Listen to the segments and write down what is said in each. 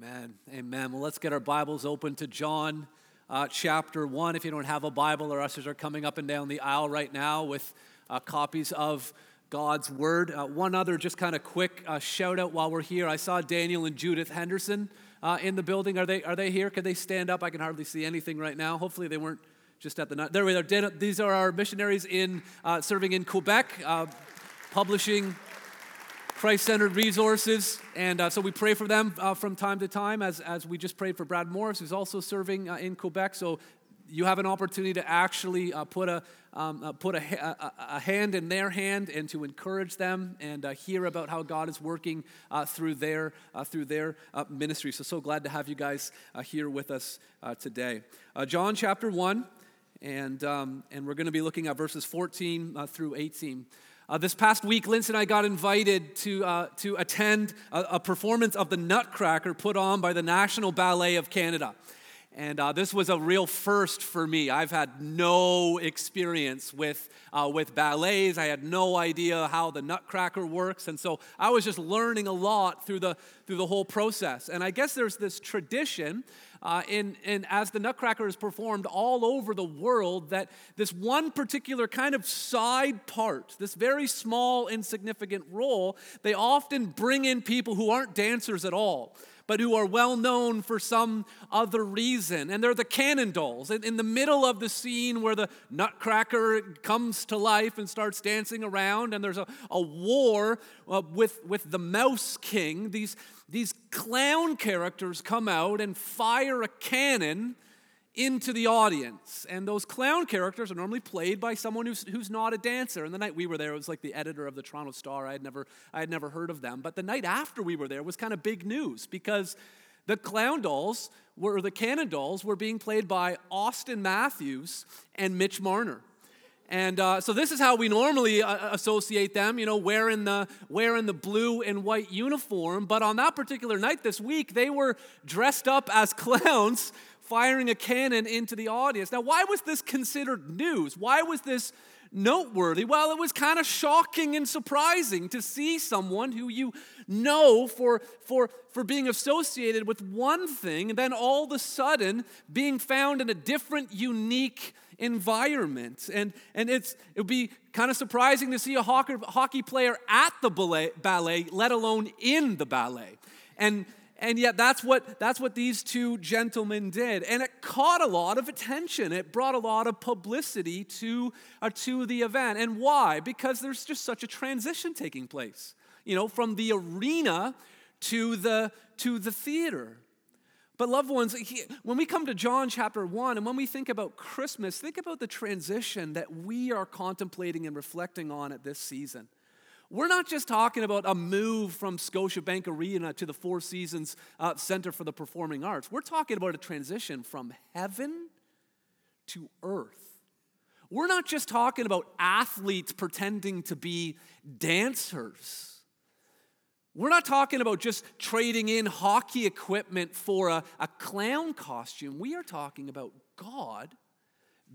Amen. Amen. Well, let's get our Bibles open to John uh, chapter 1. If you don't have a Bible, our ushers are coming up and down the aisle right now with uh, copies of God's Word. Uh, one other, just kind of quick uh, shout out while we're here. I saw Daniel and Judith Henderson uh, in the building. Are they, are they here? Could they stand up? I can hardly see anything right now. Hopefully, they weren't just at the. Night. There we are. These are our missionaries in uh, serving in Quebec, publishing Christ centered resources. And uh, so we pray for them uh, from time to time, as, as we just prayed for Brad Morris, who's also serving uh, in Quebec. So you have an opportunity to actually uh, put, a, um, uh, put a, a, a, hand in their hand and to encourage them and uh, hear about how God is working through their, through their ministry. So, so glad to have you guys here with us today. John chapter 1, and, um, and we're going to be looking at verses 14 through 18. Uh, this past week, Lindsay and I got invited to, uh, to attend a, a, performance of the Nutcracker put on by the National Ballet of Canada. And uh, this was a real first for me. I've had no experience with, uh, with ballets. I had no idea how the Nutcracker works. And so I was just learning a lot through the, through the whole process. And I guess there's this tradition uh, in, in, as the Nutcracker is performed all over the world, that this one particular kind of side part, this very small, insignificant role, they often bring in people who aren't dancers at all but who are well known for some other reason. And they're the Cannon Dolls. In, in the middle of the scene where the Nutcracker comes to life and starts dancing around, and there's a, a war uh, with, with the Mouse King, these, these clown characters come out and fire a cannon into the audience. And those clown characters are normally played by someone who's, who's not a dancer. And the night we were there, it was like the editor of the Toronto Star. I had, never, I had never heard of them. But the night after we were there was kind of big news because the clown dolls were, the Cannon Dolls were being played by Auston Matthews and Mitch Marner. And uh, so this is how we normally uh, associate them, you know, wearing the, wearing the blue and white uniform. But on that particular night this week, they were dressed up as clowns firing a cannon into the audience. Now, why was this considered news? Why was this noteworthy? Well, it was kind of shocking and surprising to see someone who you know for, for, for being associated with one thing, and then all of a sudden being found in a different, unique environment. And, and it's, it would be kind of surprising to see a hockey, hockey player at the ballet, ballet, let alone in the ballet. And and yet that's what that's what these two gentlemen did. And it caught a lot of attention. It brought a lot of publicity to uh, to the event. And why? Because there's just such a transition taking place you know from the arena to the to the theater but, loved ones, when we come to John chapter 1 and when we think about Christmas, think about the transition that we are contemplating and reflecting on at this season. We're not just talking about a move from Scotiabank Arena to the Four Seasons uh, Center for the Performing Arts. We're talking about a transition from heaven to earth. We're not just talking about athletes pretending to be dancers. We're not talking about just trading in hockey equipment for a, a clown costume. We are talking about God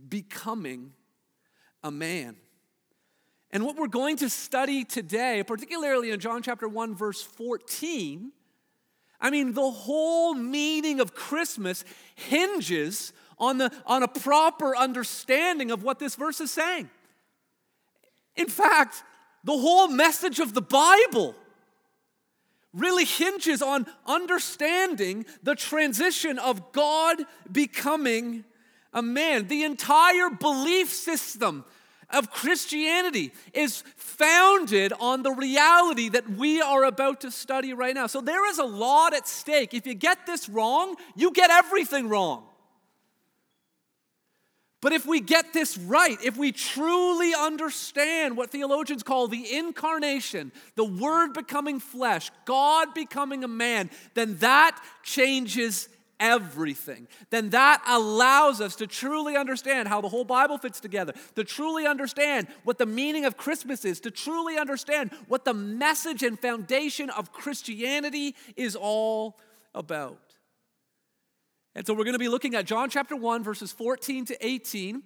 becoming a man. And what we're going to study today, particularly in John chapter 1, verse 14, I mean, the whole meaning of Christmas hinges on, the, on a proper understanding of what this verse is saying. In fact, the whole message of the Bible really hinges on understanding the transition of God becoming a man. The entire belief system of Christianity is founded on the reality that we are about to study right now. So there is a lot at stake. If you get this wrong, you get everything wrong. But if we get this right, if we truly understand what theologians call the incarnation, the Word becoming flesh, God becoming a man, then that changes everything. Then that allows us to truly understand how the whole Bible fits together, to truly understand what the meaning of Christmas is, to truly understand what the message and foundation of Christianity is all about. And so we're going to be looking at John chapter 1, verses 14 to 18.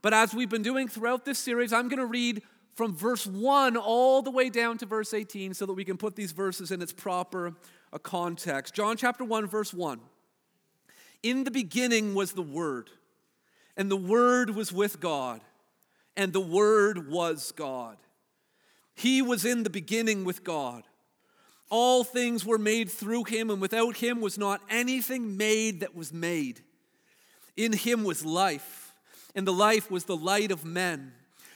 But as we've been doing throughout this series, I'm going to read from verse 1 all the way down to verse 18 so that we can put these verses in its proper uh, context. John chapter 1, verse 1. In the beginning was the Word, and the Word was with God, and the Word was God. He was in the beginning with God. All things were made through him, and without him was not anything made that was made. In him was life, and the life was the light of men.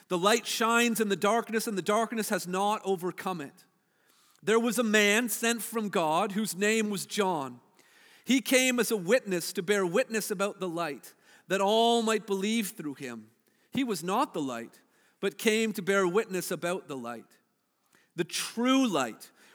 The light shines in the darkness, and the darkness has not overcome it. There was a man sent from God whose name was John. He came as a witness to bear witness about the light, that all might believe through him. He was not the light, but came to bear witness about the light. The true light,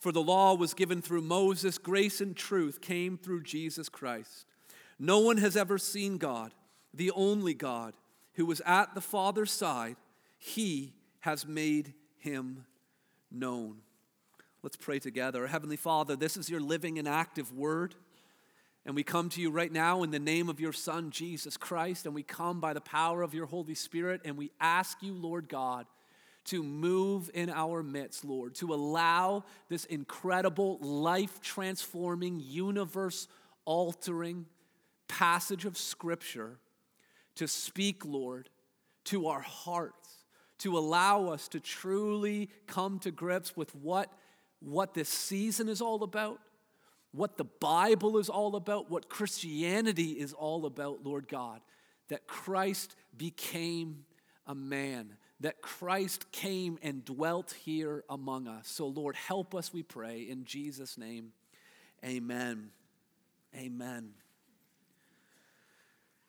For the law was given through Moses, grace and truth came through Jesus Christ. No one has ever seen God, the only God, who was at the Father's side. He has made him known. Let's pray together. Heavenly Father, this is your living and active word. And we come to you right now in the name of your Son, Jesus Christ. And we come by the power of your Holy Spirit. And we ask you, Lord God, to move in our midst, Lord, to allow this incredible, life transforming, universe altering passage of Scripture to speak, Lord, to our hearts, to allow us to truly come to grips with what what this season is all about, what the Bible is all about, what Christianity is all about, Lord God. That Christ became a man, that Christ came and dwelt here among us. So, Lord, help us, we pray, in Jesus' name. Amen. Amen.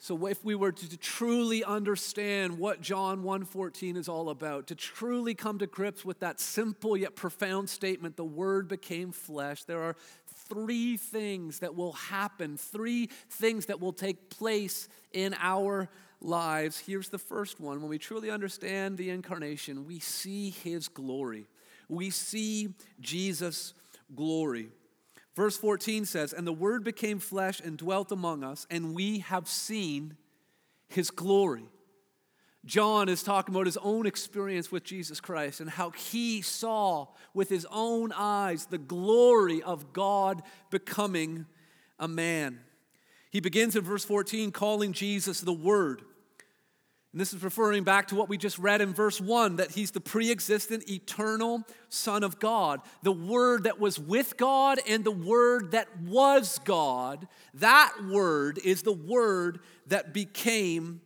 So if we were to truly understand what John 1:14 is all about, to truly come to grips with that simple yet profound statement, the word became flesh, there are three things that will happen, three things that will take place in our lives. Here's the first one. When we truly understand the incarnation, we see his glory. We see Jesus' glory. Verse 14 says, And the Word became flesh and dwelt among us, and we have seen his glory. John is talking about his own experience with Jesus Christ and how he saw with his own eyes the glory of God becoming a man. He begins in verse 14 calling Jesus the Word. And this is referring back to what we just read in verse 1 that he's the pre existent, eternal Son of God, the Word that was with God and the Word that was God. That Word is the Word that became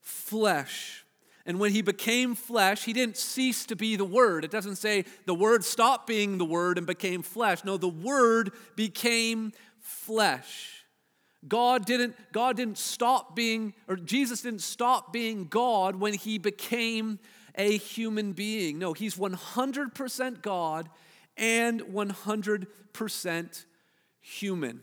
flesh. And when he became flesh, he didn't cease to be the Word. It doesn't say the Word stopped being the Word and became flesh. No, the Word became flesh. God didn't, God didn't stop being, or Jesus didn't stop being God when he became a human being. No, he's 100% God and 100% human.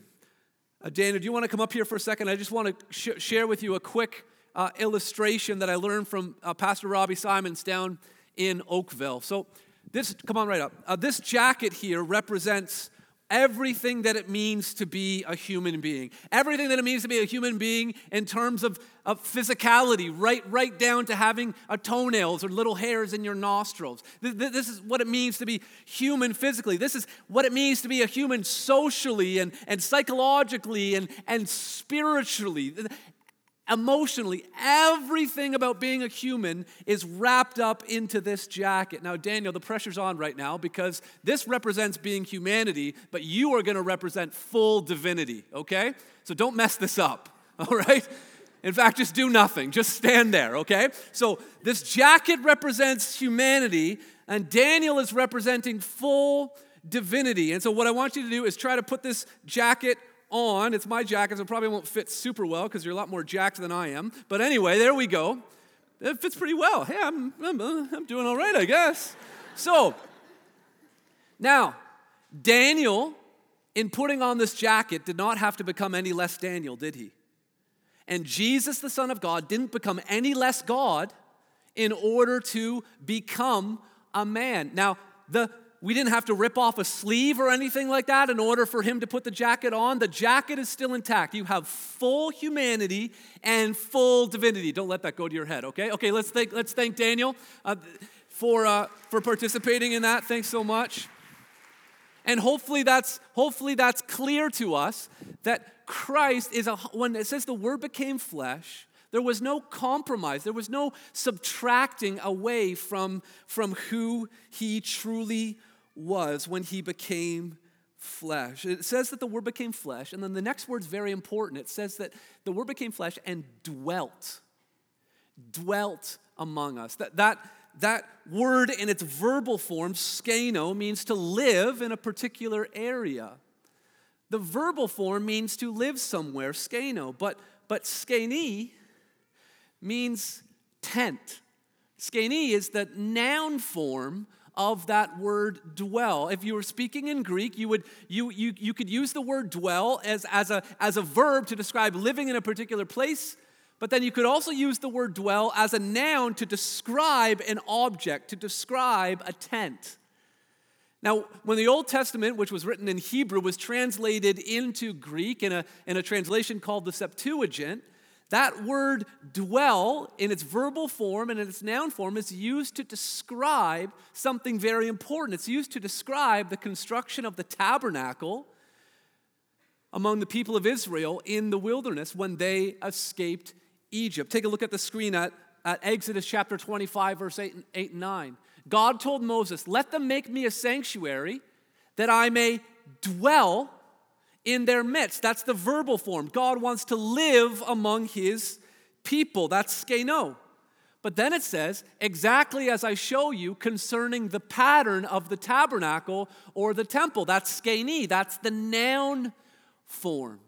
Uh, Daniel, do you want to come up here for a second? I just want to sh- share with you a quick uh, illustration that I learned from uh, Pastor Robbie Simons down in Oakville. So, this, come on right up. Uh, this jacket here represents everything that it means to be a human being. Everything that it means to be a human being in terms of, of physicality, right, right down to having a toenails or little hairs in your nostrils. This is what it means to be human physically. This is what it means to be a human socially and, and psychologically and, and spiritually. Emotionally, everything about being a human is wrapped up into this jacket. Now, Daniel, the pressure's on right now because this represents being humanity, but you are going to represent full divinity, okay? So don't mess this up, all right? In fact, just do nothing. Just stand there, okay? So this jacket represents humanity, and Daniel is representing full divinity. And so, what I want you to do is try to put this jacket on. It's my jacket, so it probably won't fit super well because you're a lot more jacked than I am. But anyway, there we go. It fits pretty well. Hey, I'm, I'm, uh, I'm doing all right, I guess. So, now, Daniel, in putting on this jacket, did not have to become any less Daniel, did he? And Jesus, the Son of God, didn't become any less God in order to become a man. Now, the we didn't have to rip off a sleeve or anything like that in order for him to put the jacket on. The jacket is still intact. You have full humanity and full divinity. Don't let that go to your head, okay? Okay, let's thank, let's thank Daniel uh, for, uh, for participating in that. Thanks so much. And hopefully that's, hopefully that's clear to us that Christ is a, when it says the word became flesh, there was no compromise. There was no subtracting away from, from who he truly was when he became flesh. It says that the word became flesh, and then the next word's very important. It says that the word became flesh and dwelt. Dwelt among us. That, that, that word in its verbal form, skeno, means to live in a particular area. The verbal form means to live somewhere, skeno, but, but skeni means tent. Skeni is the noun form of that word dwell. If you were speaking in Greek, you, would, you, you, you could use the word dwell as, as, a, as a verb to describe living in a particular place, but then you could also use the word dwell as a noun to describe an object, to describe a tent. Now, when the Old Testament, which was written in Hebrew, was translated into Greek in a, in a translation called the Septuagint, that word dwell in its verbal form and in its noun form is used to describe something very important. It's used to describe the construction of the tabernacle among the people of Israel in the wilderness when they escaped Egypt. Take a look at the screen at, at Exodus chapter 25, verse 8 and, 8 and 9. God told Moses, Let them make me a sanctuary that I may dwell in their midst. That's the verbal form. God wants to live among his people. That's skeno. But then it says, exactly as I show you concerning the pattern of the tabernacle or the temple. That's skeni. That's the noun form.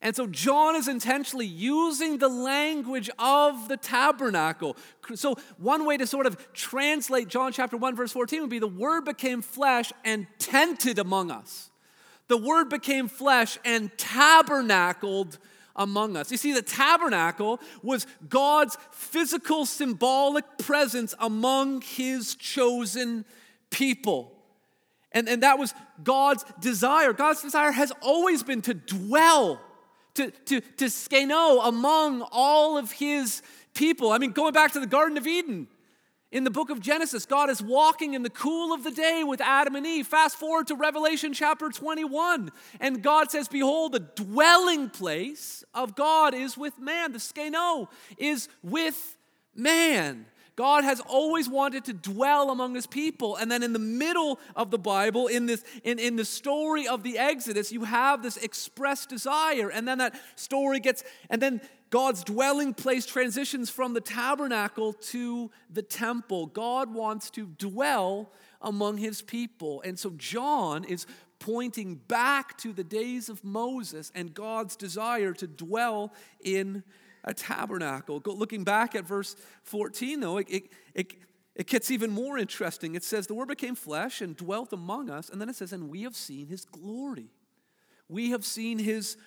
And so John is intentionally using the language of the tabernacle. So, one way to sort of translate John chapter 1, verse 14 would be the word became flesh and tented among us the Word became flesh and tabernacled among us. You see, the tabernacle was God's physical, symbolic presence among His chosen people. And, and that was God's desire. God's desire has always been to dwell, to, to, to skeno among all of His people. I mean, going back to the Garden of Eden, in the book of Genesis, God is walking in the cool of the day with Adam and Eve. Fast forward to Revelation chapter 21, and God says, Behold, the dwelling place of God is with man. The skeno is with man. God has always wanted to dwell among his people. And then in the middle of the Bible, in this in, in the story of the Exodus, you have this expressed desire. And then that story gets, and then God's dwelling place transitions from the tabernacle to the temple. God wants to dwell among his people. And so John is pointing back to the days of Moses and God's desire to dwell in a tabernacle. looking back at verse 14, though, it, it, it, it gets even more interesting. It says, The Word became flesh and dwelt among us. And then it says, And we have seen his glory. We have seen his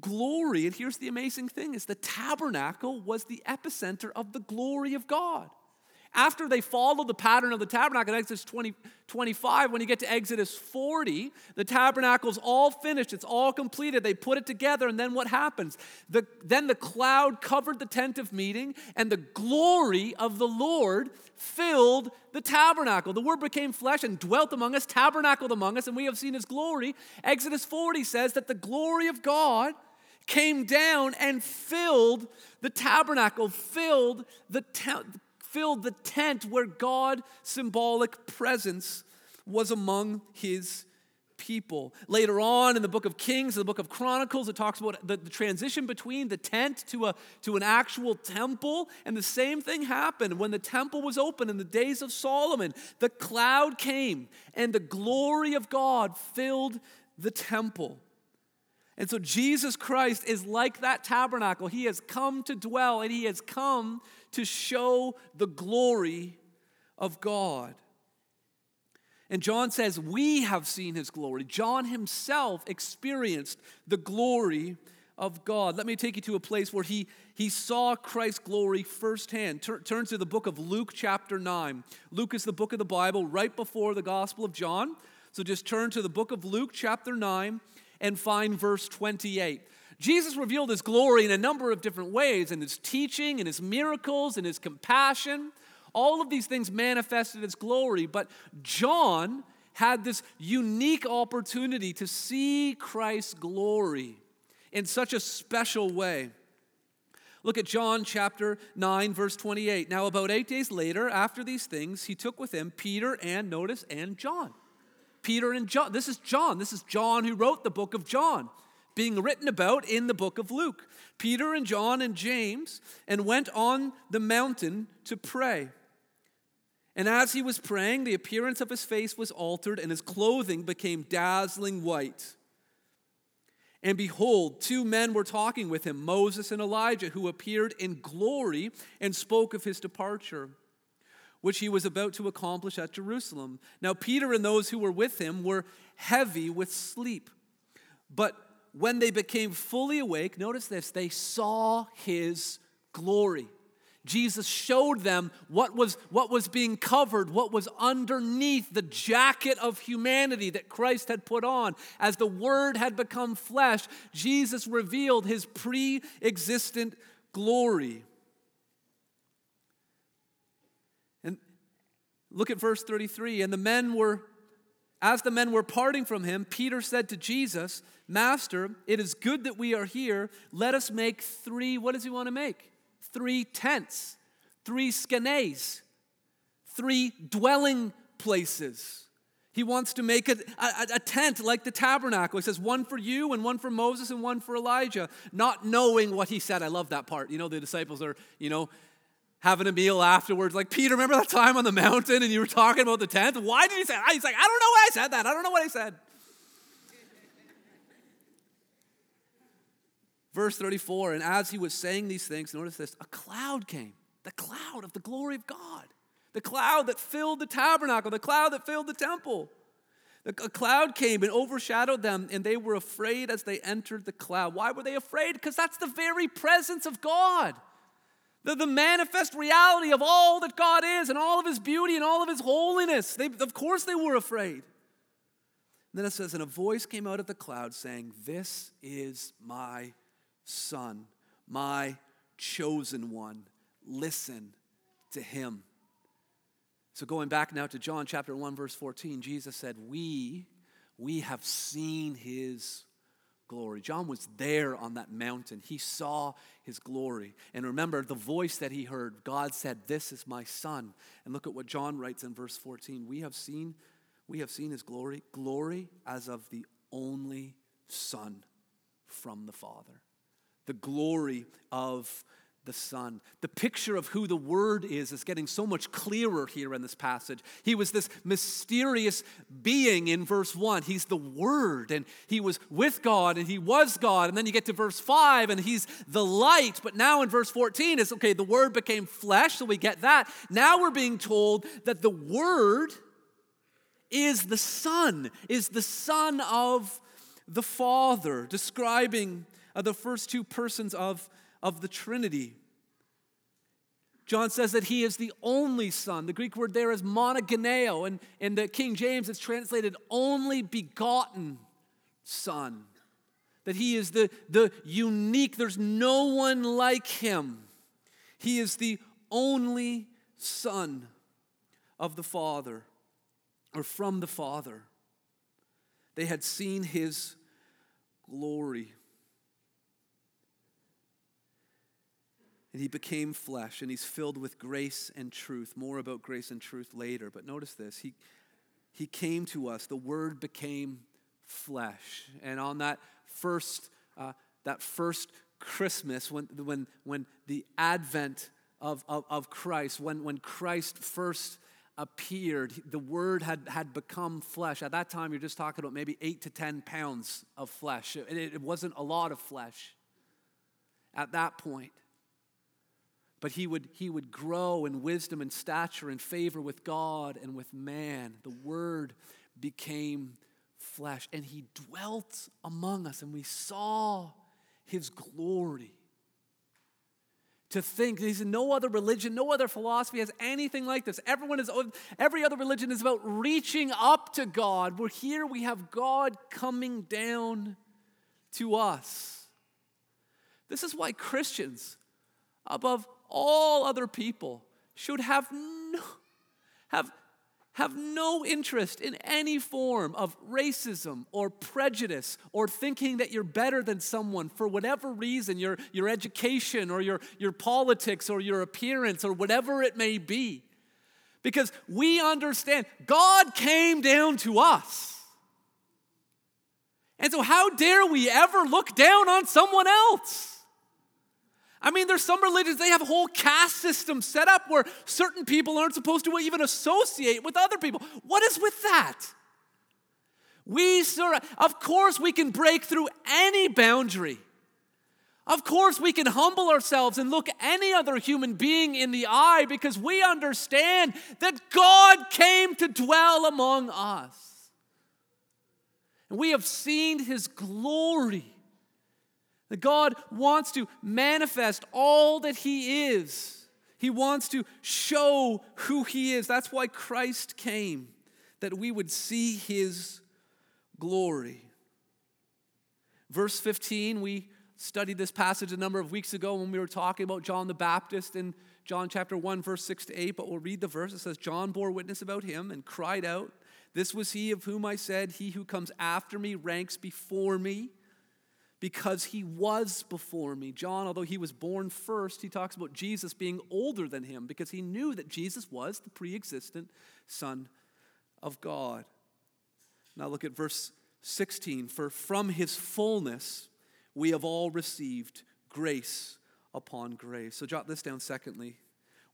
glory. And here's the amazing thing is the tabernacle was the epicenter of the glory of God after they follow the pattern of the tabernacle Exodus 20, 25, when you get to Exodus 40, the tabernacle's all finished, it's all completed. They put it together, and then what happens? The, then the cloud covered the tent of meeting, and the glory of the Lord filled the tabernacle. The word became flesh and dwelt among us, tabernacled among us, and we have seen his glory. Exodus 40 says that the glory of God came down and filled the tabernacle, filled the tent, filled the tent where God symbolic presence was among his people. Later on in the book of Kings, in the book of Chronicles, it talks about the, the, transition between the tent to, a, to an actual temple. And the same thing happened when the temple was open in the days of Solomon. The cloud came, and the glory of God filled the temple. And so Jesus Christ is like that tabernacle. He has come to dwell and he has come to show the glory of God. And John says, We have seen his glory. John himself experienced the glory of God. Let me take you to a place where he, he saw Christ's glory firsthand. Tur- turn to the book of Luke, chapter 9. Luke is the book of the Bible right before the Gospel of John. So just turn to the book of Luke, chapter 9 and find verse 28. Jesus revealed his glory in a number of different ways in his teaching, in his miracles, in his compassion. All of these things manifested his glory, but John had this unique opportunity to see Christ's glory in such a special way. Look at John chapter 9, verse 28. Now, about eight days later, after these things, he took with him Peter and, notice, and John. Peter and John. This is John. This is John who wrote the book of John, being written about in the book of Luke. Peter and John and James, and went on the mountain to pray. And as he was praying, the appearance of his face was altered, and his clothing became dazzling white. And behold, two men were talking with him, Moses and Elijah, who appeared in glory and spoke of his departure which he was about to accomplish at Jerusalem. Now, Peter and those who were with him were heavy with sleep. But when they became fully awake, notice this, they saw his glory. Jesus showed them what was, what was being covered, what was underneath the jacket of humanity that Christ had put on. As the Word had become flesh, Jesus revealed his pre existent glory. Look at verse 33. And the men were, as the men were parting from him, Peter said to Jesus, Master, it is good that we are here. Let us make three, what does he want to make? Three tents, three skenes, three dwelling places. He wants to make a, a, a, tent like the tabernacle. He says, one for you, and one for Moses, and one for Elijah, not knowing what he said. I love that part. You know, the disciples are, you know, having a meal afterwards. Like, Peter, remember that time on the mountain and you were talking about the tent? Why did you say that? He's like, I don't know why I said that. I don't know what I said. Verse 34 And as he was saying these things, notice this a cloud came, the cloud of the glory of God, the cloud that filled the tabernacle, the cloud that filled the temple. A cloud came and overshadowed them, and they were afraid as they entered the cloud. Why were they afraid? Because that's the very presence of God the, the manifest reality of all that God is and all of his beauty and all of his holiness. They, of course, they were afraid. And then it says, And a voice came out of the cloud saying, This is my son, my chosen one. Listen to him. So, going back now to John chapter 1, verse 14, Jesus said, We, we have seen his glory. John was there on that mountain. He saw his glory. And remember the voice that he heard. God said, "This is my son." And look at what John writes in verse 14. We have seen we have seen his glory, glory as of the only son from the Father. The glory of the Son. The picture of who the Word is is getting so much clearer here in this passage. He was this mysterious being in verse 1. He's the Word, and He was with God, and He was God. And then you get to verse 5, and He's the light. But now in verse 14, it's okay, the Word became flesh, so we get that. Now we're being told that the Word is the Son, is the Son of the Father, describing uh, the first two persons of of the Trinity. John says that he is the only son. The Greek word there is monogeneo, and in the King James it's translated only begotten son. That he is the, the unique, there's no one like him. He is the only son of the Father, or from the Father. They had seen his glory. And he became flesh, and he's filled with grace and truth. More about grace and truth later. But notice this he, he came to us, the Word became flesh. And on that first, uh, that first Christmas, when, when, when the advent of, of, of Christ, when, when Christ first appeared, the Word had, had become flesh. At that time, you're just talking about maybe eight to 10 pounds of flesh. It, it wasn't a lot of flesh at that point. But he would, he would grow in wisdom and stature and favor with God and with man. The Word became flesh, and he dwelt among us, and we saw his glory to think. He said, no other religion, no other philosophy has anything like this. Everyone is, every other religion is about reaching up to God. We're here, we have God coming down to us. This is why Christians, above all other people, should have no, have have no interest in any form of racism or prejudice or thinking that you're better than someone for whatever reason, your, your education or your, your politics or your appearance or whatever it may be. Because we understand God came down to us. And so, how dare we ever look down on someone else? I mean, there's some religions, they have a whole caste system set up where certain people aren't supposed to even associate with other people. What is with that? We, sir, of course, we can break through any boundary. Of course, we can humble ourselves and look any other human being in the eye because we understand that God came to dwell among us. And we have seen his glory. That God wants to manifest all that He is. He wants to show who He is. That's why Christ came, that we would see His glory. Verse 15, we studied this passage a number of weeks ago when we were talking about John the Baptist in John chapter 1, verse 6 to 8. But we'll read the verse. It says, John bore witness about him and cried out, This was he of whom I said, He who comes after me ranks before me because he was before me. John, although he was born first, he talks about Jesus being older than him because he knew that Jesus was the pre existent Son of God. Now look at verse 16. For from his fullness we have all received grace upon grace. So jot this down secondly.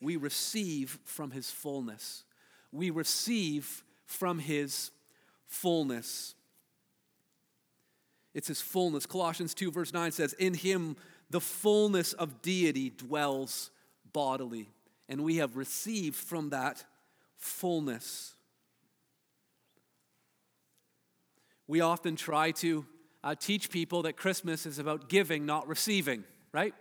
We receive from his fullness. We receive from his fullness. It's his fullness. Colossians 2, verse 9 says, In him the fullness of deity dwells bodily. And we have received from that fullness. We often try to uh, teach people that Christmas is about giving, not receiving, right?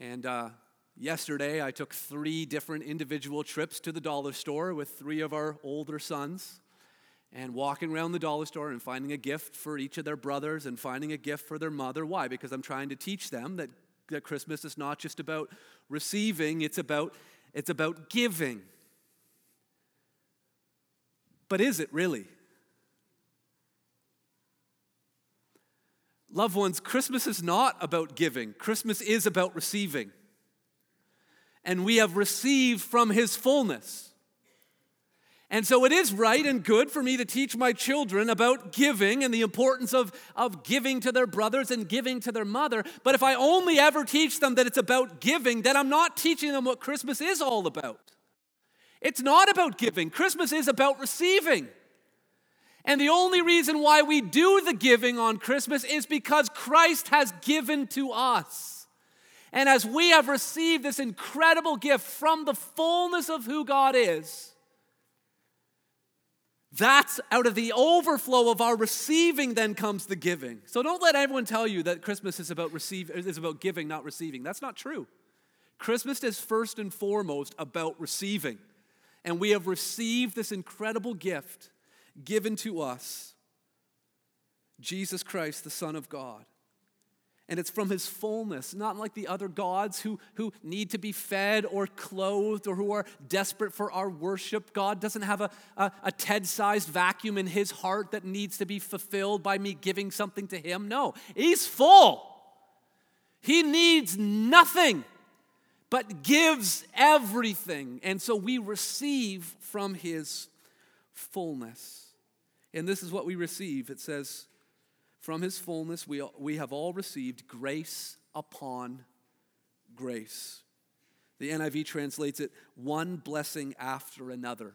And uh, yesterday, I took three different individual trips to the dollar store with three of our older sons and walking around the dollar store and finding a gift for each of their brothers and finding a gift for their mother. Why? Because I'm trying to teach them that, that Christmas is not just about receiving, it's about, it's about giving. But is it really? Loved ones, Christmas is not about giving, Christmas is about receiving. And we have received from His fullness. And so it is right and good for me to teach my children about giving and the importance of, of giving to their brothers and giving to their mother. But if I only ever teach them that it's about giving, then I'm not teaching them what Christmas is all about. It's not about giving, Christmas is about receiving. And the only reason why we do the giving on Christmas is because Christ has given to us. And as we have received this incredible gift from the fullness of who God is, that's out of the overflow of our receiving, then comes the giving. So don't let everyone tell you that Christmas is about receive is about giving, not receiving. That's not true. Christmas is first and foremost about receiving. And we have received this incredible gift given to us Jesus Christ, the Son of God. And it's from his fullness, not like the other gods who, who need to be fed or clothed or who are desperate for our worship. God doesn't have a, a, a TED sized vacuum in his heart that needs to be fulfilled by me giving something to him. No, he's full. He needs nothing, but gives everything. And so we receive from His fullness. And this is what we receive. It says, From His fullness, we, we have all received grace upon grace. The NIV translates it one blessing after another.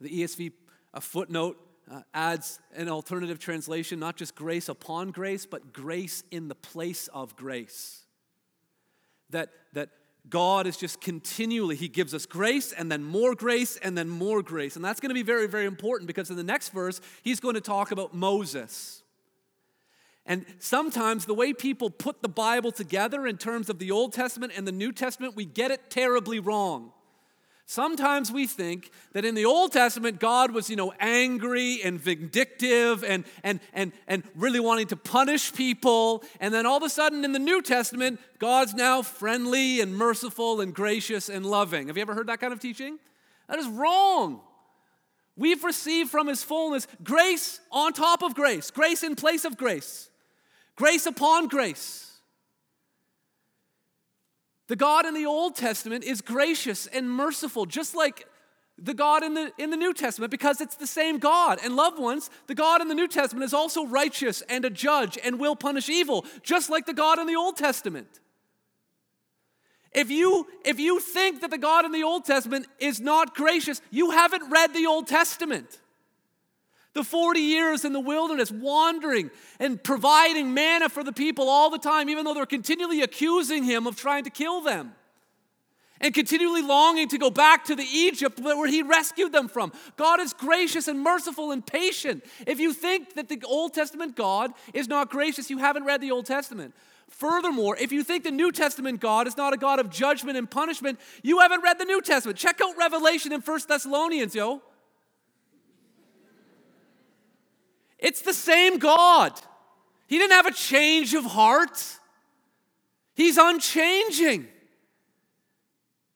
The ESV a footnote uh, adds an alternative translation, not just grace upon grace, but grace in the place of grace. That, that God is just continually, He gives us grace and then more grace and then more grace. And that's going to be very, very important because in the next verse, He's going to talk about Moses. And sometimes the way people put the Bible together in terms of the Old Testament and the New Testament, we get it terribly wrong. Sometimes we think that in the Old Testament, God was, you know, angry and vindictive and, and, and, and really wanting to punish people. And then all of a sudden in the New Testament, God's now friendly and merciful and gracious and loving. Have you ever heard that kind of teaching? That is wrong. We've received from His fullness grace on top of grace, grace in place of grace, grace upon grace. The God in the Old Testament is gracious and merciful, just like the God in the, in the New Testament, because it's the same God. And loved ones, the God in the New Testament is also righteous and a judge and will punish evil, just like the God in the Old Testament. If you, if you think that the God in the Old Testament is not gracious, you haven't read the Old Testament. The 40 years in the wilderness, wandering and providing manna for the people all the time, even though they're continually accusing him of trying to kill them. And continually longing to go back to the Egypt where he rescued them from. God is gracious and merciful and patient. If you think that the Old Testament God is not gracious, you haven't read the Old Testament. Furthermore, if you think the New Testament God is not a God of judgment and punishment, you haven't read the New Testament. Check out Revelation in First Thessalonians, yo. It's the same God. He didn't have a change of heart, He's unchanging.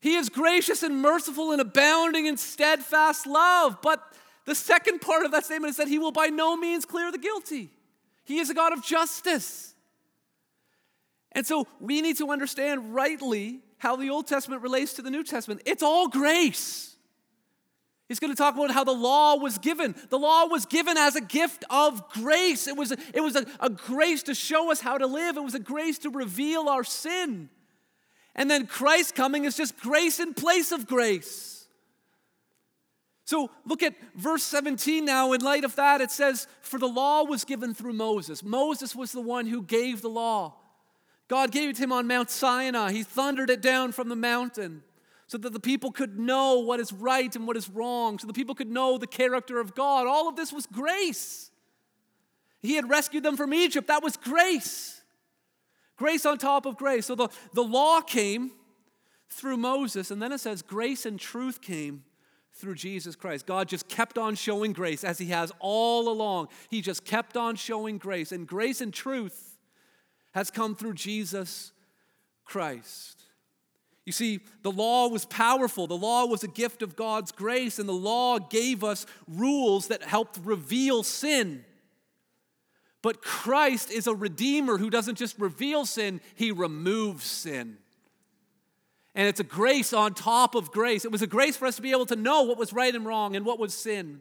He is gracious and merciful and abounding in steadfast love. But the second part of that statement is that He will by no means clear the guilty. He is a God of justice. And so we need to understand rightly how the Old Testament relates to the New Testament. It's all grace. He's going to talk about how the law was given. The law was given as a gift of grace. It was, a, it was a, a grace to show us how to live, it was a grace to reveal our sin. And then Christ coming is just grace in place of grace. So look at verse 17 now. In light of that, it says, For the law was given through Moses. Moses was the one who gave the law. God gave it to him on Mount Sinai. He thundered it down from the mountain so that the people could know what is right and what is wrong, so the people could know the character of God. All of this was grace. He had rescued them from Egypt. That was grace. Grace on top of grace. So the, the law came through Moses, and then it says grace and truth came through Jesus Christ. God just kept on showing grace as He has all along. He just kept on showing grace, and grace and truth has come through Jesus Christ. You see, the law was powerful. The law was a gift of God's grace, and the law gave us rules that helped reveal sin. But Christ is a redeemer who doesn't just reveal sin, he removes sin. And it's a grace on top of grace. It was a grace for us to be able to know what was right and wrong and what was sin.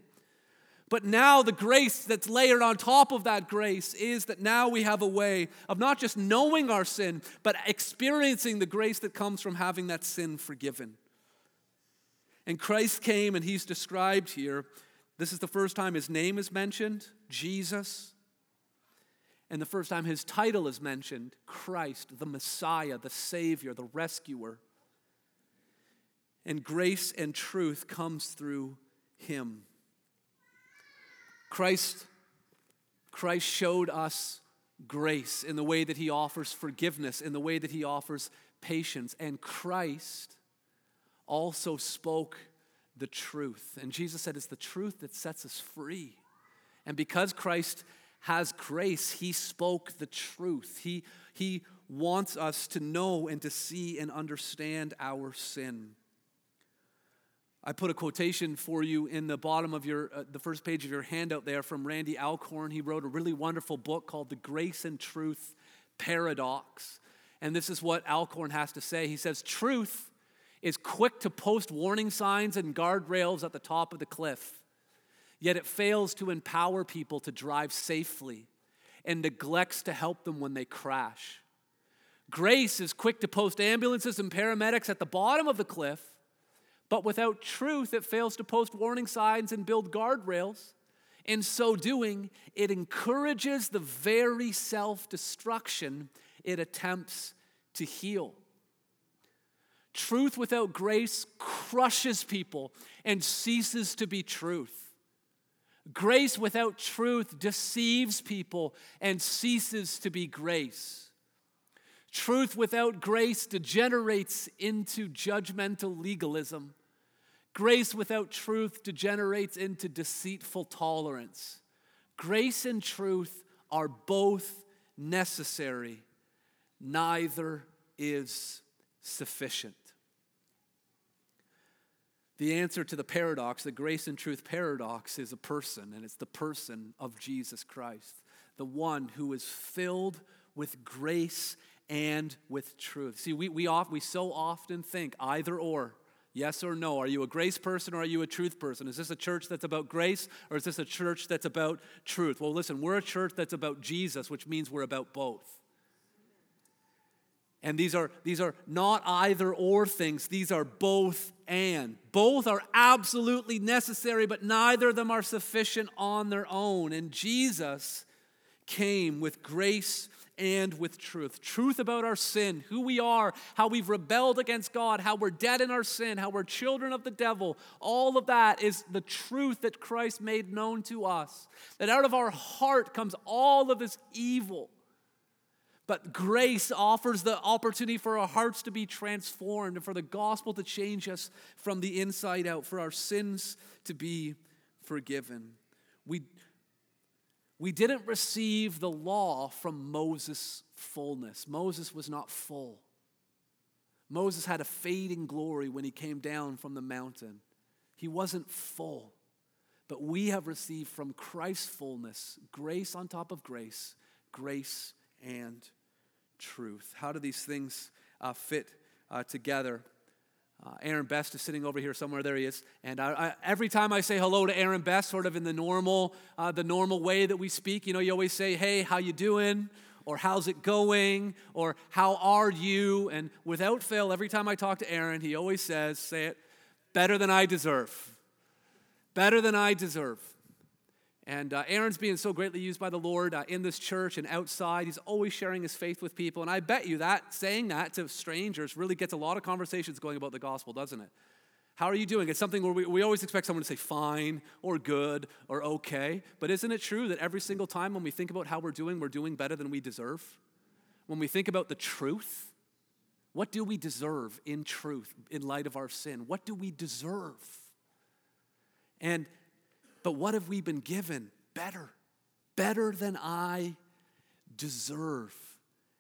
But now, the grace that's layered on top of that grace is that now we have a way of not just knowing our sin, but experiencing the grace that comes from having that sin forgiven. And Christ came, and he's described here. This is the first time his name is mentioned, Jesus. And the first time his title is mentioned, Christ, the Messiah, the Savior, the Rescuer. And grace and truth comes through him. Christ, Christ showed us grace in the way that he offers forgiveness, in the way that he offers patience. And Christ also spoke the truth. And Jesus said, It's the truth that sets us free. And because Christ has grace, he spoke the truth. He, he wants us to know and to see and understand our sin. I put a quotation for you in the bottom of your, uh, the first page of your handout there from Randy Alcorn. He wrote a really wonderful book called The Grace and Truth paradox. And this is what Alcorn has to say. He says, Truth is quick to post warning signs and guardrails at the top of the cliff, yet it fails to empower people to drive safely and neglects to help them when they crash. Grace is quick to post ambulances and paramedics at the bottom of the cliff, but without truth, it fails to post warning signs and build guardrails. In so doing, it encourages the very self destruction it attempts to heal. Truth without grace crushes people and ceases to be truth. Grace without truth deceives people and ceases to be grace. Truth without grace degenerates into judgmental legalism. Grace without truth degenerates into deceitful tolerance. Grace and truth are both necessary, neither is sufficient. The answer to the paradox, the grace and truth paradox, is a person, and it's the person of Jesus Christ, the one who is filled with grace and with truth. See, we, we, oft, we so often think either or. Yes or no? Are you a grace person or are you a truth person? Is this a church that's about grace or is this a church that's about truth? Well, listen, we're a church that's about Jesus, which means we're about both. And these are, these are not either or things, these are both and. Both are absolutely necessary, but neither of them are sufficient on their own. And Jesus came with grace and with truth. Truth about our sin, who we are, how we've rebelled against God, how we're dead in our sin, how we're children of the devil. All of that is the truth that Christ made known to us. That out of our heart comes all of this evil. But grace offers the opportunity for our hearts to be transformed and for the gospel to change us from the inside out, for our sins to be forgiven. We, we didn't receive the law from Moses' fullness. Moses was not full. Moses had a fading glory when he came down from the mountain. He wasn't full. But we have received from Christ's fullness grace on top of grace, grace and truth. How do these things uh, fit uh, together? Uh, Aaron Best is sitting over here somewhere. There he is. And I, I, every time I say hello to Aaron Best, sort of in the normal, uh, the normal way that we speak, you know, you always say, "Hey, how you doing?" or "How's it going?" or "How are you?" And without fail, every time I talk to Aaron, he always says, "Say it, better than I deserve." Better than I deserve. And uh, Aaron's being so greatly used by the Lord uh, in this church and outside. He's always sharing his faith with people. And I bet you that saying that to strangers really gets a lot of conversations going about the gospel, doesn't it? How are you doing? It's something where we, we always expect someone to say fine or good or okay. But isn't it true that every single time when we think about how we're doing, we're doing better than we deserve? When we think about the truth, what do we deserve in truth in light of our sin? What do we deserve? And but what have we been given? Better, better than I deserve.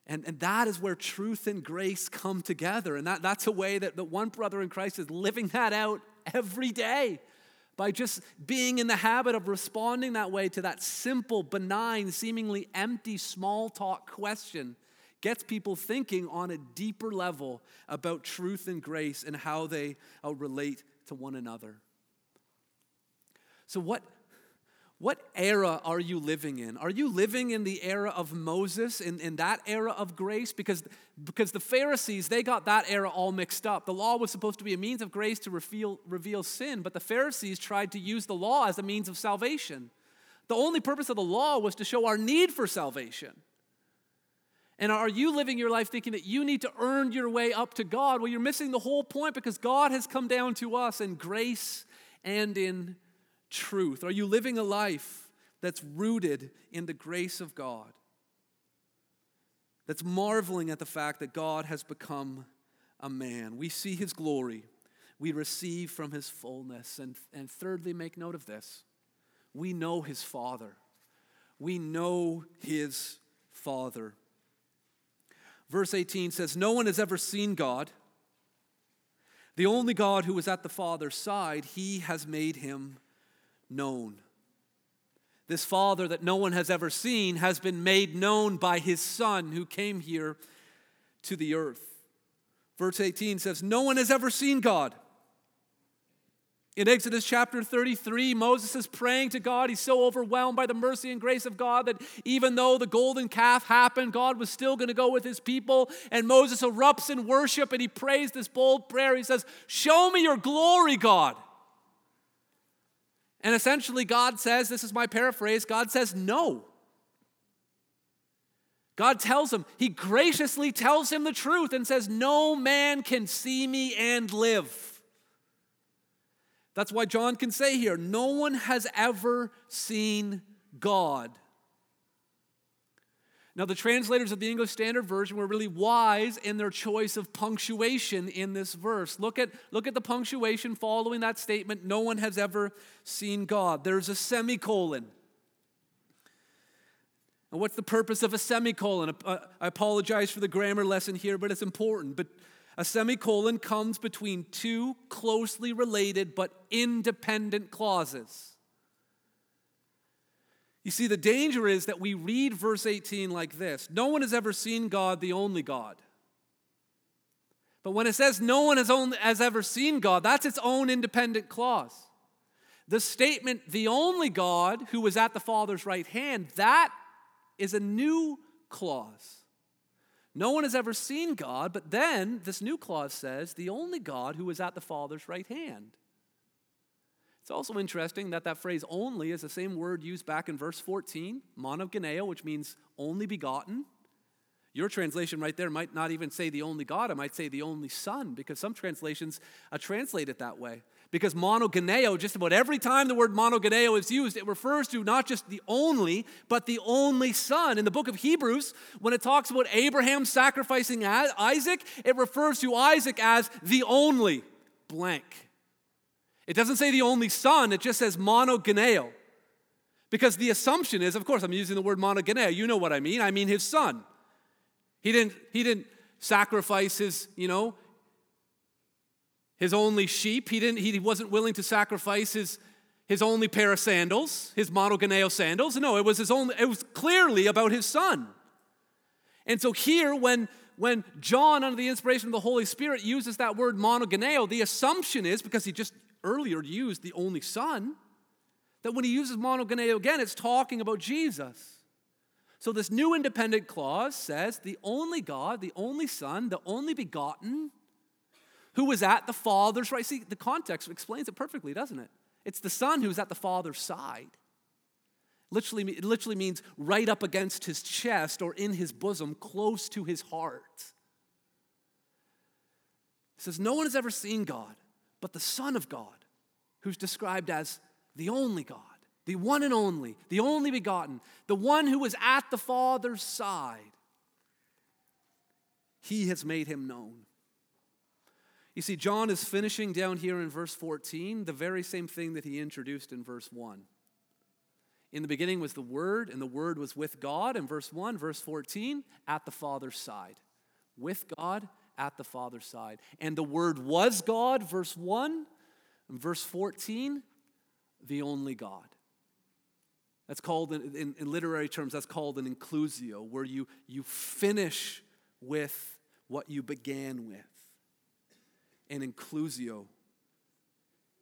And, and that is where truth and grace come together. And that, that's a way that the one brother in Christ is living that out every day by just being in the habit of responding that way to that simple, benign, seemingly empty small talk question gets people thinking on a deeper level about truth and grace and how they uh, relate to one another. So, what, what era are you living in? Are you living in the era of Moses, in, in that era of grace? Because, because the Pharisees, they got that era all mixed up. The law was supposed to be a means of grace to reveal, reveal sin, but the Pharisees tried to use the law as a means of salvation. The only purpose of the law was to show our need for salvation. And are you living your life thinking that you need to earn your way up to God? Well, you're missing the whole point because God has come down to us in grace and in truth? Are you living a life that's rooted in the grace of God? That's marveling at the fact that God has become a man. We see his glory, we receive from his fullness. And, and thirdly, make note of this we know his Father. We know his Father. Verse 18 says, No one has ever seen God. The only God who was at the Father's side, he has made him known. This Father that no one has ever seen has been made known by his Son who came here to the earth. Verse 18 says, No one has ever seen God. In Exodus chapter 33, Moses is praying to God. He's so overwhelmed by the mercy and grace of God that even though the golden calf happened, God was still going to go with his people. And Moses erupts in worship and he prays this bold prayer. He says, Show me your glory, God. And essentially, God says, This is my paraphrase God says, No. God tells him, He graciously tells him the truth and says, No man can see me and live. That's why John can say here, no one has ever seen God. Now, the translators of the English Standard Version were really wise in their choice of punctuation in this verse. Look at, look at the punctuation following that statement no one has ever seen God. There's a semicolon. And what's the purpose of a semicolon? Uh, I apologize for the grammar lesson here, but it's important. But a semicolon comes between two closely related but independent clauses. You see, the danger is that we read verse 18 like this No one has ever seen God, the only God. But when it says no one has, only, has ever seen God, that's its own independent clause. The statement, the only God who was at the Father's right hand, that is a new clause. No one has ever seen God, but then this new clause says, the only God who is at the Father's right hand. It's also interesting that that phrase only is the same word used back in verse 14, monogeneo, which means only begotten. Your translation right there might not even say the only God, it might say the only Son, because some translations uh, translate it that way. Because monogeneo, just about every time the word monogeneo is used, it refers to not just the only, but the only son. In the book of Hebrews, when it talks about Abraham sacrificing Isaac, it refers to Isaac as the only blank. It doesn't say the only son, it just says monogeneo. Because the assumption is, of course, I'm using the word monogeneo. You know what I mean. I mean his son. He didn't, he didn't sacrifice his, you know, his only sheep. He, didn't, he wasn't willing to sacrifice his, his only pair of sandals, his monogeneo sandals. No, it was his only, it was clearly about his son. And so here, when, when John, under the inspiration of the Holy Spirit, uses that word monogeneo, the assumption is, because he just earlier used the only son, that when he uses monogeneo again, it's talking about Jesus. So this new independent clause says the only God, the only Son, the only begotten, who was at the Father's right. See, the context explains it perfectly, doesn't it? It's the Son who's at the Father's side. Literally, it literally means right up against his chest or in his bosom, close to his heart. It says, No one has ever seen God but the Son of God, who's described as the only God, the one and only, the only begotten, the one who was at the Father's side. He has made him known. You see, John is finishing down here in verse 14 the very same thing that he introduced in verse 1. In the beginning was the Word, and the Word was with God. In verse 1, verse 14, at the Father's side. With God at the Father's side. And the Word was God, verse 1. And verse 14, the only God. That's called, in, in, in, literary terms, that's called an inclusio, where you, you finish with what you began with and inclusio.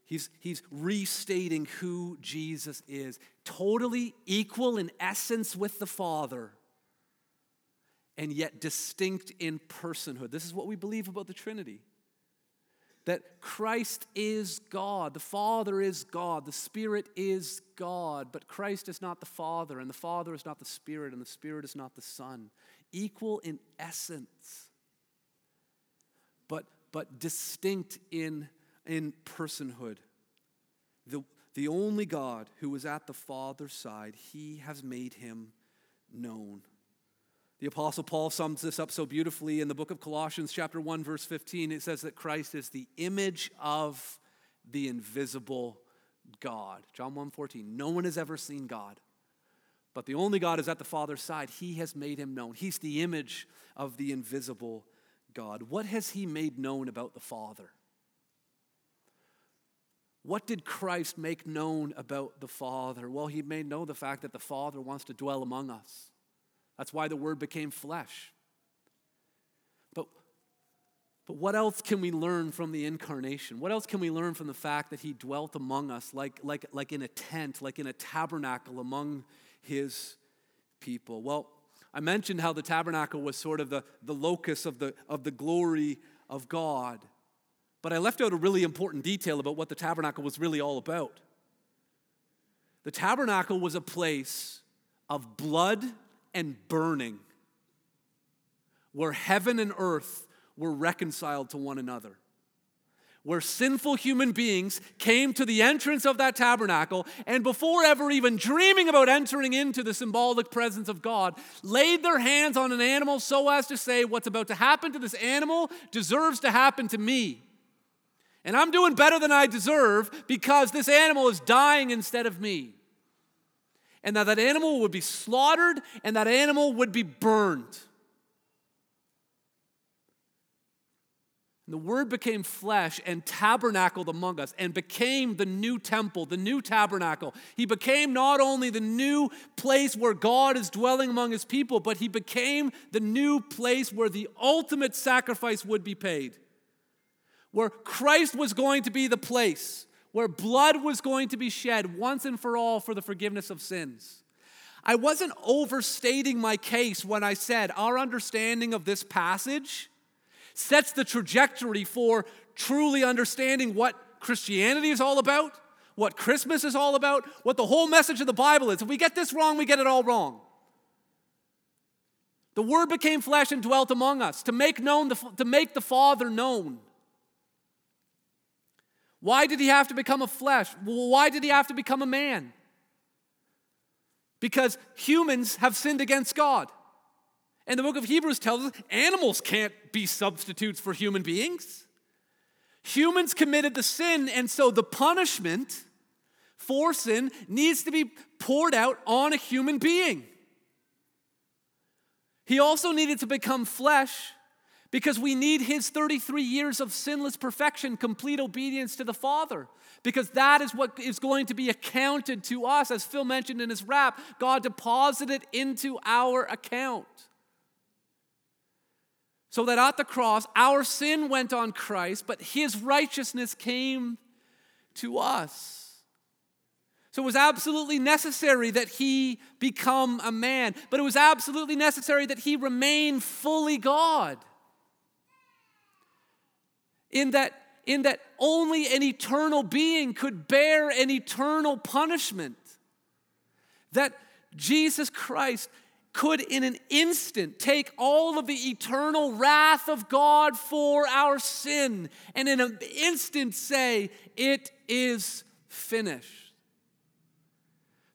He's, he's restating who Jesus is, totally equal in essence with the Father, and yet distinct in personhood. This is what we believe about the Trinity that Christ is God, the Father is God, the Spirit is God, but Christ is not the Father, and the Father is not the Spirit, and the Spirit is not the Son. Equal in essence, but but distinct in, in personhood. The, the only God who was at the Father's side, he has made him known. The Apostle Paul sums this up so beautifully in the book of Colossians, chapter 1, verse 15. It says that Christ is the image of the invisible God. John 1 14. No one has ever seen God, but the only God is at the Father's side. He has made him known. He's the image of the invisible God? What has he made known about the Father? What did Christ make known about the Father? Well, he made known the fact that the Father wants to dwell among us. That's why the Word became flesh. But, but what else can we learn from the incarnation? What else can we learn from the fact that He dwelt among us like, like, like in a tent, like in a tabernacle among His people? Well, I mentioned how the tabernacle was sort of the, the locus of the, of the glory of God. But I left out a really important detail about what the tabernacle was really all about. The tabernacle was a place of blood and burning, where heaven and earth were reconciled to one another. Where sinful human beings came to the entrance of that tabernacle and, before ever even dreaming about entering into the symbolic presence of God, laid their hands on an animal so as to say, What's about to happen to this animal deserves to happen to me. And I'm doing better than I deserve because this animal is dying instead of me. And that that animal would be slaughtered and that animal would be burned. And the Word became flesh and tabernacled among us and became the new temple, the new tabernacle. He became not only the new place where God is dwelling among His people, but He became the new place where the ultimate sacrifice would be paid where Christ was going to be the place, where blood was going to be shed once and for all for the forgiveness of sins. I wasn't overstating my case when I said our understanding of this passage sets the trajectory for truly understanding what Christianity is all about, what Christmas is all about, what the whole message of the Bible is. If we get this wrong, we get it all wrong. The Word became flesh and dwelt among us to make known the, to make the Father known. Why did he have to become a flesh? Why did he have to become a man? Because humans have sinned against God. And the book of Hebrews tells us animals can't be substitutes for human beings. Humans committed the sin, and so the punishment for sin needs to be poured out on a human being. He also needed to become flesh because we need his 33 years of sinless perfection, complete obedience to the Father. Because that is what is going to be accounted to us. As Phil mentioned in his rap, God deposited into our account. So that at the cross, our sin went on Christ, but his righteousness came to us. So it was absolutely necessary that he become a man, but it was absolutely necessary that he remain fully God in that, in that only an eternal being could bear an eternal punishment. That Jesus Christ could, in an instant, take all of the eternal wrath of God for our sin and in an instant say, It is finished.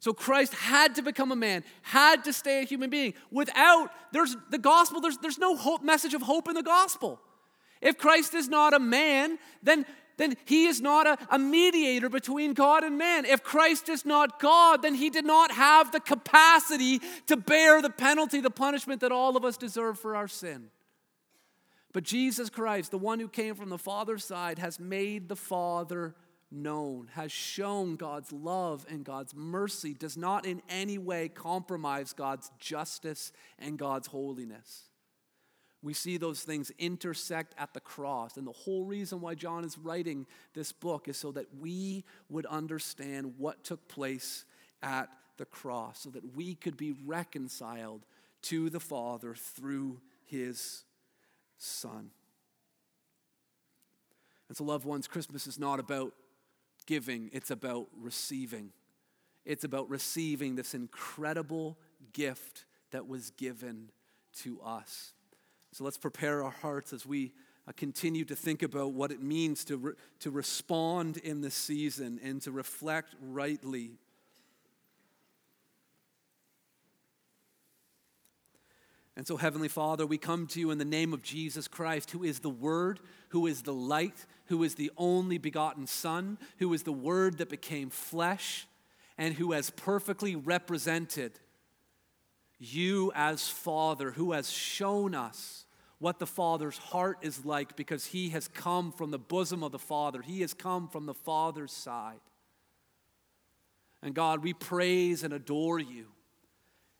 So Christ had to become a man, had to stay a human being. Without, there's the gospel, there's, there's no hope, message of hope in the gospel. If Christ is not a man, then, then he is not a, a mediator between God and man. If Christ is not God, then he did not have the capacity to bear the penalty, the punishment that all of us deserve for our sin. But Jesus Christ, the one who came from the Father's side, has made the Father known, has shown God's love and God's mercy, does not in any way compromise God's justice and God's holiness we see those things intersect at the cross. And the whole reason why John is writing this book is so that we would understand what took place at the cross, so that we could be reconciled to the Father through his Son. And so, loved ones, Christmas is not about giving, it's about receiving. It's about receiving this incredible gift that was given to us. So let's prepare our hearts as we uh, continue to think about what it means to, re- to respond in this season and to reflect rightly. And so, Heavenly Father, we come to you in the name of Jesus Christ, who is the Word, who is the light, who is the only begotten Son, who is the Word that became flesh, and who has perfectly represented you as Father, who has shown us what the Father's heart is like because he has come from the bosom of the Father. He has come from the Father's side. And God, we praise and adore you.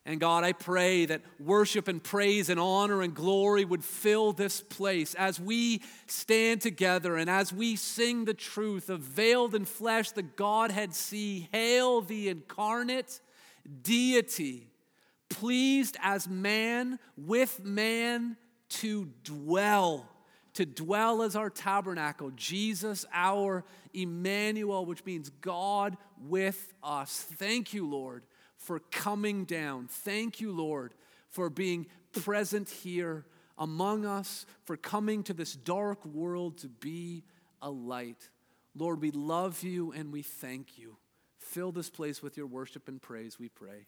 And God, I pray that worship and praise and honor and glory would fill this place as we stand together and as we sing the truth of veiled in flesh, the Godhead see. Hail the incarnate deity, pleased as man with man to dwell. To dwell as our tabernacle, Jesus, our Emmanuel, which means God with us. Thank you, Lord for coming down. Thank you, Lord, for being present here among us, for coming to this dark world to be a light. Lord, we love you and we thank you. Fill this place with your worship and praise, we pray.